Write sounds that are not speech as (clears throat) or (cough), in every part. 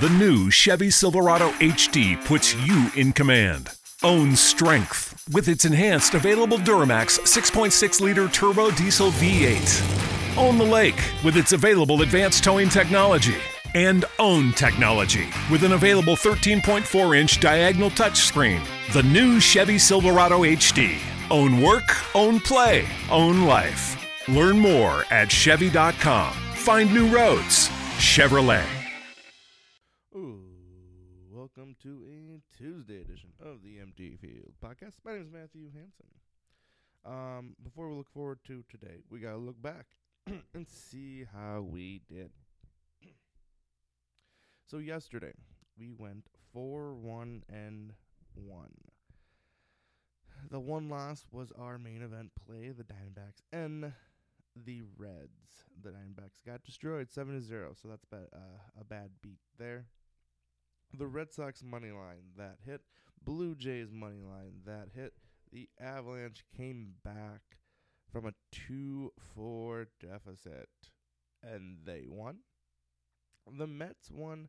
The new Chevy Silverado HD puts you in command. Own strength with its enhanced available Duramax 6.6 liter turbo diesel V8. Own the lake with its available advanced towing technology. And own technology with an available 13.4 inch diagonal touchscreen. The new Chevy Silverado HD. Own work, own play, own life. Learn more at Chevy.com. Find new roads. Chevrolet. To a Tuesday edition of the Empty Field podcast. My name is Matthew Hanson. Um, before we look forward to today, we gotta look back (clears throat) and see how we did. (clears throat) so yesterday we went four one and one. The one loss was our main event play, the Diamondbacks and the Reds. The Diamondbacks got destroyed seven to zero, so that's ba- uh, a bad beat there the Red Sox money line that hit, Blue Jays money line that hit. The Avalanche came back from a 2 4 deficit and they won. The Mets won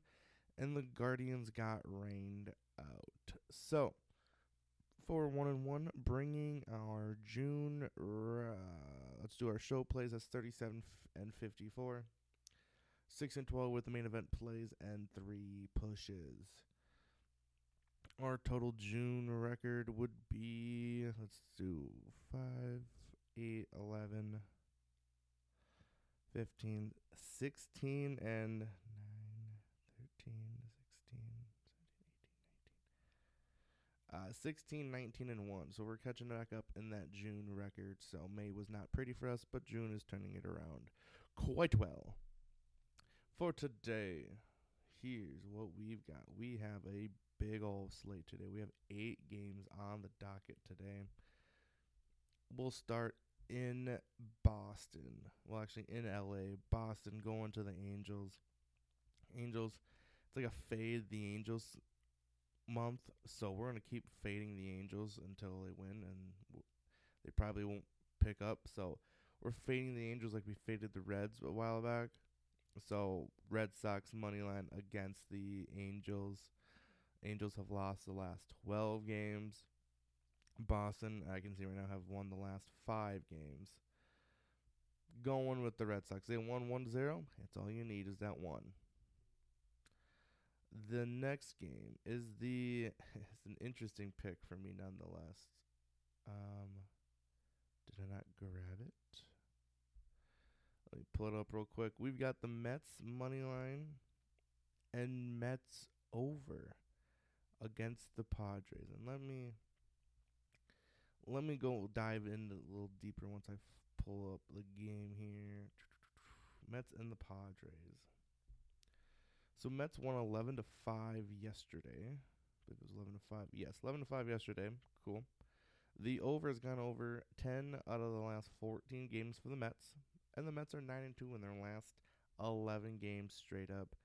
and the Guardians got rained out. So, for 1 and 1, bringing our June, uh, let's do our show plays. That's 37 f- and 54. 6 and 12 with the main event plays and 3 pushes. Our total June record would be let's do 5 8 11 15 16 and 9 13 16 17 18 19 uh, 16, 19, and 1. So we're catching back up in that June record. So May was not pretty for us, but June is turning it around quite well. For today, here's what we've got. We have a big old slate today. We have eight games on the docket today. We'll start in Boston. Well, actually, in LA. Boston going to the Angels. Angels, it's like a fade the Angels month. So we're going to keep fading the Angels until they win, and they probably won't pick up. So we're fading the Angels like we faded the Reds a while back. So Red Sox money line against the Angels. Angels have lost the last 12 games. Boston, I can see right now, have won the last five games. Going with the Red Sox. They won 1 0. That's all you need is that one. The next game is the. (laughs) It's an interesting pick for me nonetheless. Um, did I not grab it? Let me pull it up real quick. We've got the Mets money line and Mets over against the Padres. And let me let me go dive in a little deeper once I pull up the game here. Mets and the Padres. So Mets won 11 to 5 yesterday. I it was 11 to 5. Yes, 11 to 5 yesterday. Cool. The over has gone over 10 out of the last 14 games for the Mets and the Mets are nine and two in their last eleven games straight up,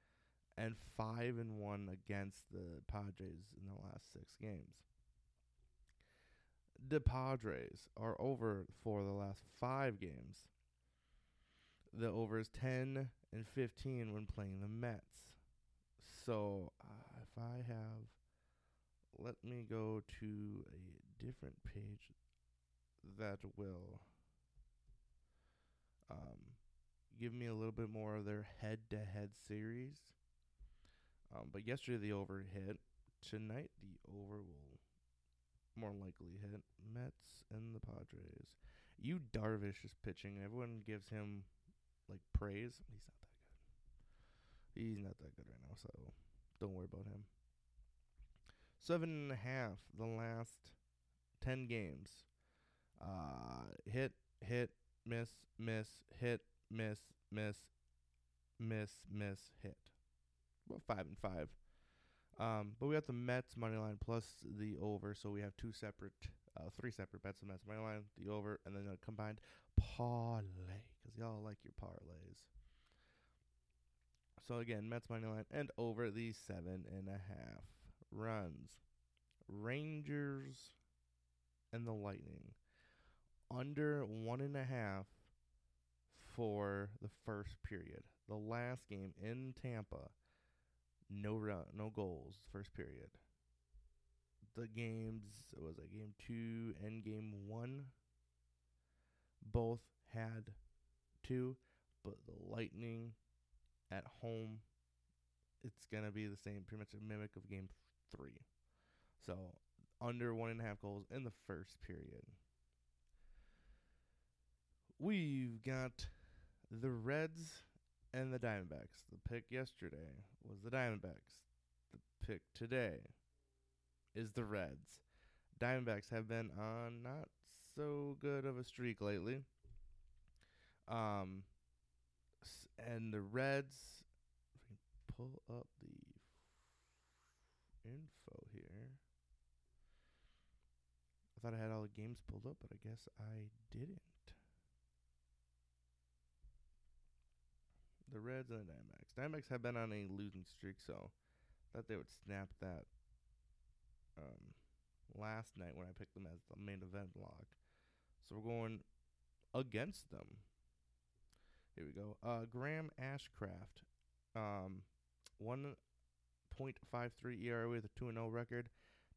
and five and one against the Padres in the last six games. The Padres are over for the last five games. The over is ten and fifteen when playing the Mets. So uh, if I have, let me go to a different page that will um, give me a little bit more of their head-to-head series. Um, but yesterday the over hit. Tonight the over will more likely hit Mets and the Padres. Yu Darvish is pitching. Everyone gives him like praise. He's not that good. He's not that good right now, so don't worry about him. Seven and a half the last ten games. Uh, hit, hit, miss, miss, hit, miss, miss, miss, miss, hit. Well, five and five. Um, but we got the Mets money line plus the over, so we have two separate, uh, three separate bets. The Mets money line, the over, and then a combined parlay because y'all like your parlays. So again, Mets money line and over the seven and a half runs. Rangers and the Lightning under one and a half for the first period. The last game in Tampa no run, no goals, first period. The games was it game two and game one. Both had two, but the Lightning at home, it's gonna be the same, pretty much a mimic of game three. So under one and a half goals in the first period. We've got the Reds and the Diamondbacks. The pick yesterday was the Diamondbacks. The pick today is the Reds. Diamondbacks have been on not so good of a streak lately. Um, and the Reds. If we can pull up the info here. I thought I had all the games pulled up, but I guess I didn't. The Reds and the Diamondbacks. Diamondbacks have been on a losing streak, so thought they would snap that um, last night when I picked them as the main event block. So we're going against them. Here we go. Uh, Graham Ashcraft, um, 1.53 ERA with a 2 0 record.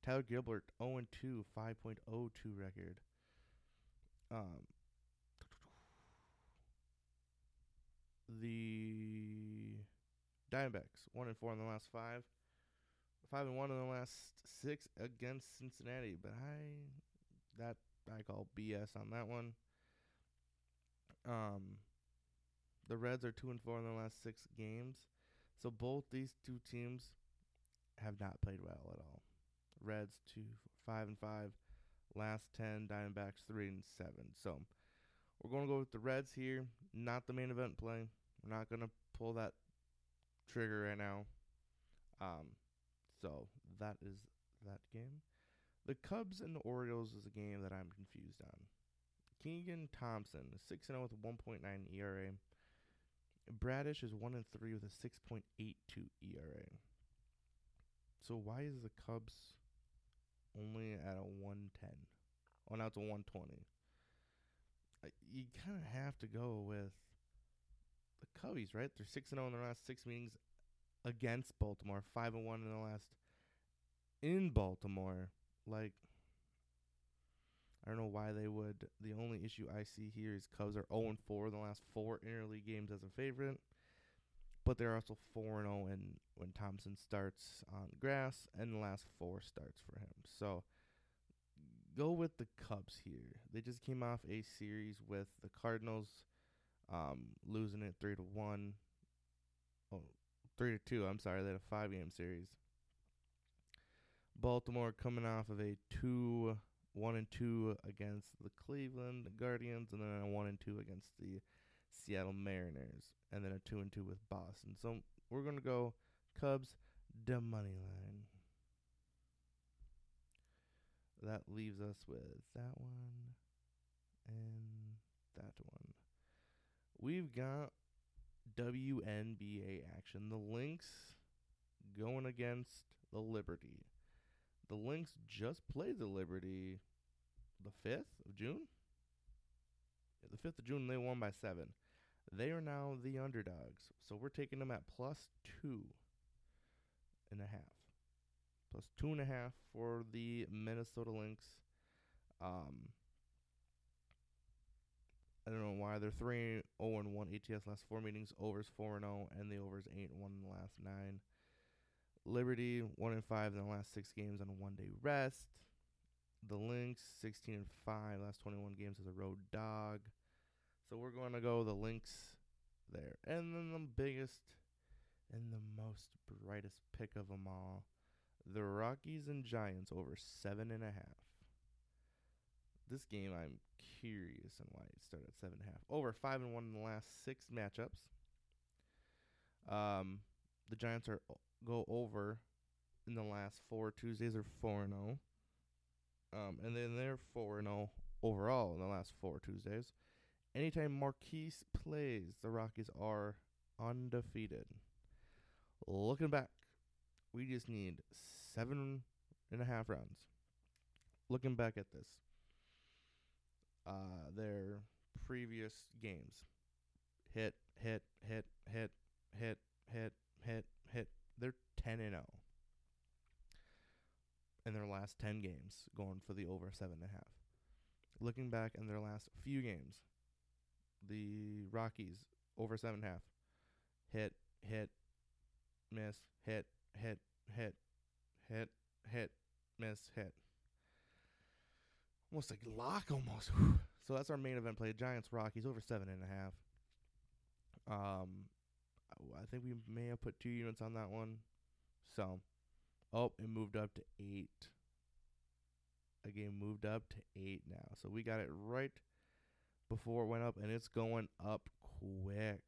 Tyler Gilbert, 0 2, 5.02 record. Um, the Diamondbacks, one and four in the last five, five and one in the last six against Cincinnati. But I that I call BS on that one. Um, the Reds are two and four in the last six games, so both these two teams have not played well at all. Reds two five and five, last ten. Diamondbacks three and seven. So we're going to go with the Reds here, not the main event play. We're not to pull that trigger right now. Um, so that is that game. The Cubs and the Orioles is a game that I'm confused on. Keegan Thompson, 6 0 with a 1.9 ERA. Bradish is 1 and 3 with a 6.82 ERA. So why is the Cubs only at a 110? Oh, now it's a 120 you kind of have to go with the Cubbies, right? They're six and zero oh in their last six meetings against Baltimore, five and one in the last in Baltimore. Like, I don't know why they would. The only issue I see here is Cubs are zero and four in the last four interleague games as a favorite, but they're also four and zero oh when when Thompson starts on grass, and the last four starts for him. So go with the Cubs here. They just came off a series with the Cardinals, um, losing it three to one. Oh, three to two. I'm sorry, they had a five game series. Baltimore coming off of a two one and two against the Cleveland Guardians, and then a one and two against the Seattle Mariners, and then a two and two with Boston. So we're gonna go Cubs, the money line that leaves us with that one and that one. We've got WNBA action. The Lynx going against the Liberty. The Lynx just played the Liberty the 5th of June. The 5th of June, they won by seven. They are now the underdogs. So we're taking them at plus two and a half plus two and a half for the Minnesota Lynx. Um, I don't know why they're three zero oh and one ATS last four meetings. Overs four and zero, oh, and the overs eight and one in the last nine. Liberty one and five in the last six games on a one day rest. The Lynx sixteen and five last twenty one games as a road dog. So we're going to go the Lynx there, and then the biggest and the most brightest pick of them all the Rockies and Giants over seven and a half. This game, I'm curious on why it started at seven and a half. Over five and one in the last six matchups. Um, the Giants are go over in the last four Tuesdays are four and zero. Um, and then they're four and zero overall in the last four Tuesdays. Anytime Marquez plays, the Rockies are undefeated. Looking back, we just need seven and a half rounds. Looking back at this, uh, their previous games hit, hit, hit, hit, hit, hit, hit, hit. They're 10 and 0 in their last 10 games, going for the over 7.5. Looking back in their last few games, the Rockies over 7.5 hit, hit, miss, hit, hit, hit, hit, hit, miss, hit. Almost like lock, almost. (sighs) so that's our main event play. Giants Rockies over seven and a half. Um, I think we may have put two units on that one. So, oh, it moved up to eight. A game moved up to eight now. So we got it right before it went up, and it's going up quick.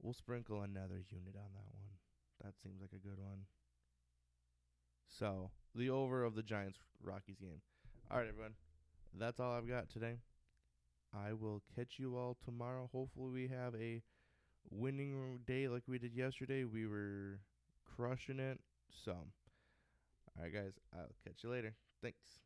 We'll sprinkle another unit on that one. That seems like a good one. So, the over of the Giants Rockies game. All right, everyone. That's all I've got today. I will catch you all tomorrow. Hopefully, we have a winning day like we did yesterday. We were crushing it. So, all right, guys. I'll catch you later. Thanks.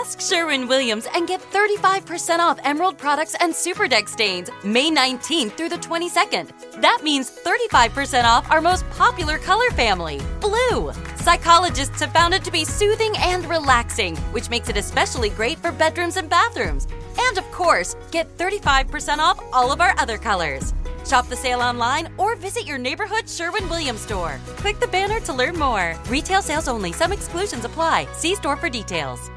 Ask Sherwin Williams and get 35% off Emerald products and Superdeck stains May 19th through the 22nd. That means 35% off our most popular color family, blue. Psychologists have found it to be soothing and relaxing, which makes it especially great for bedrooms and bathrooms. And of course, get 35% off all of our other colors. Shop the sale online or visit your neighborhood Sherwin Williams store. Click the banner to learn more. Retail sales only, some exclusions apply. See store for details.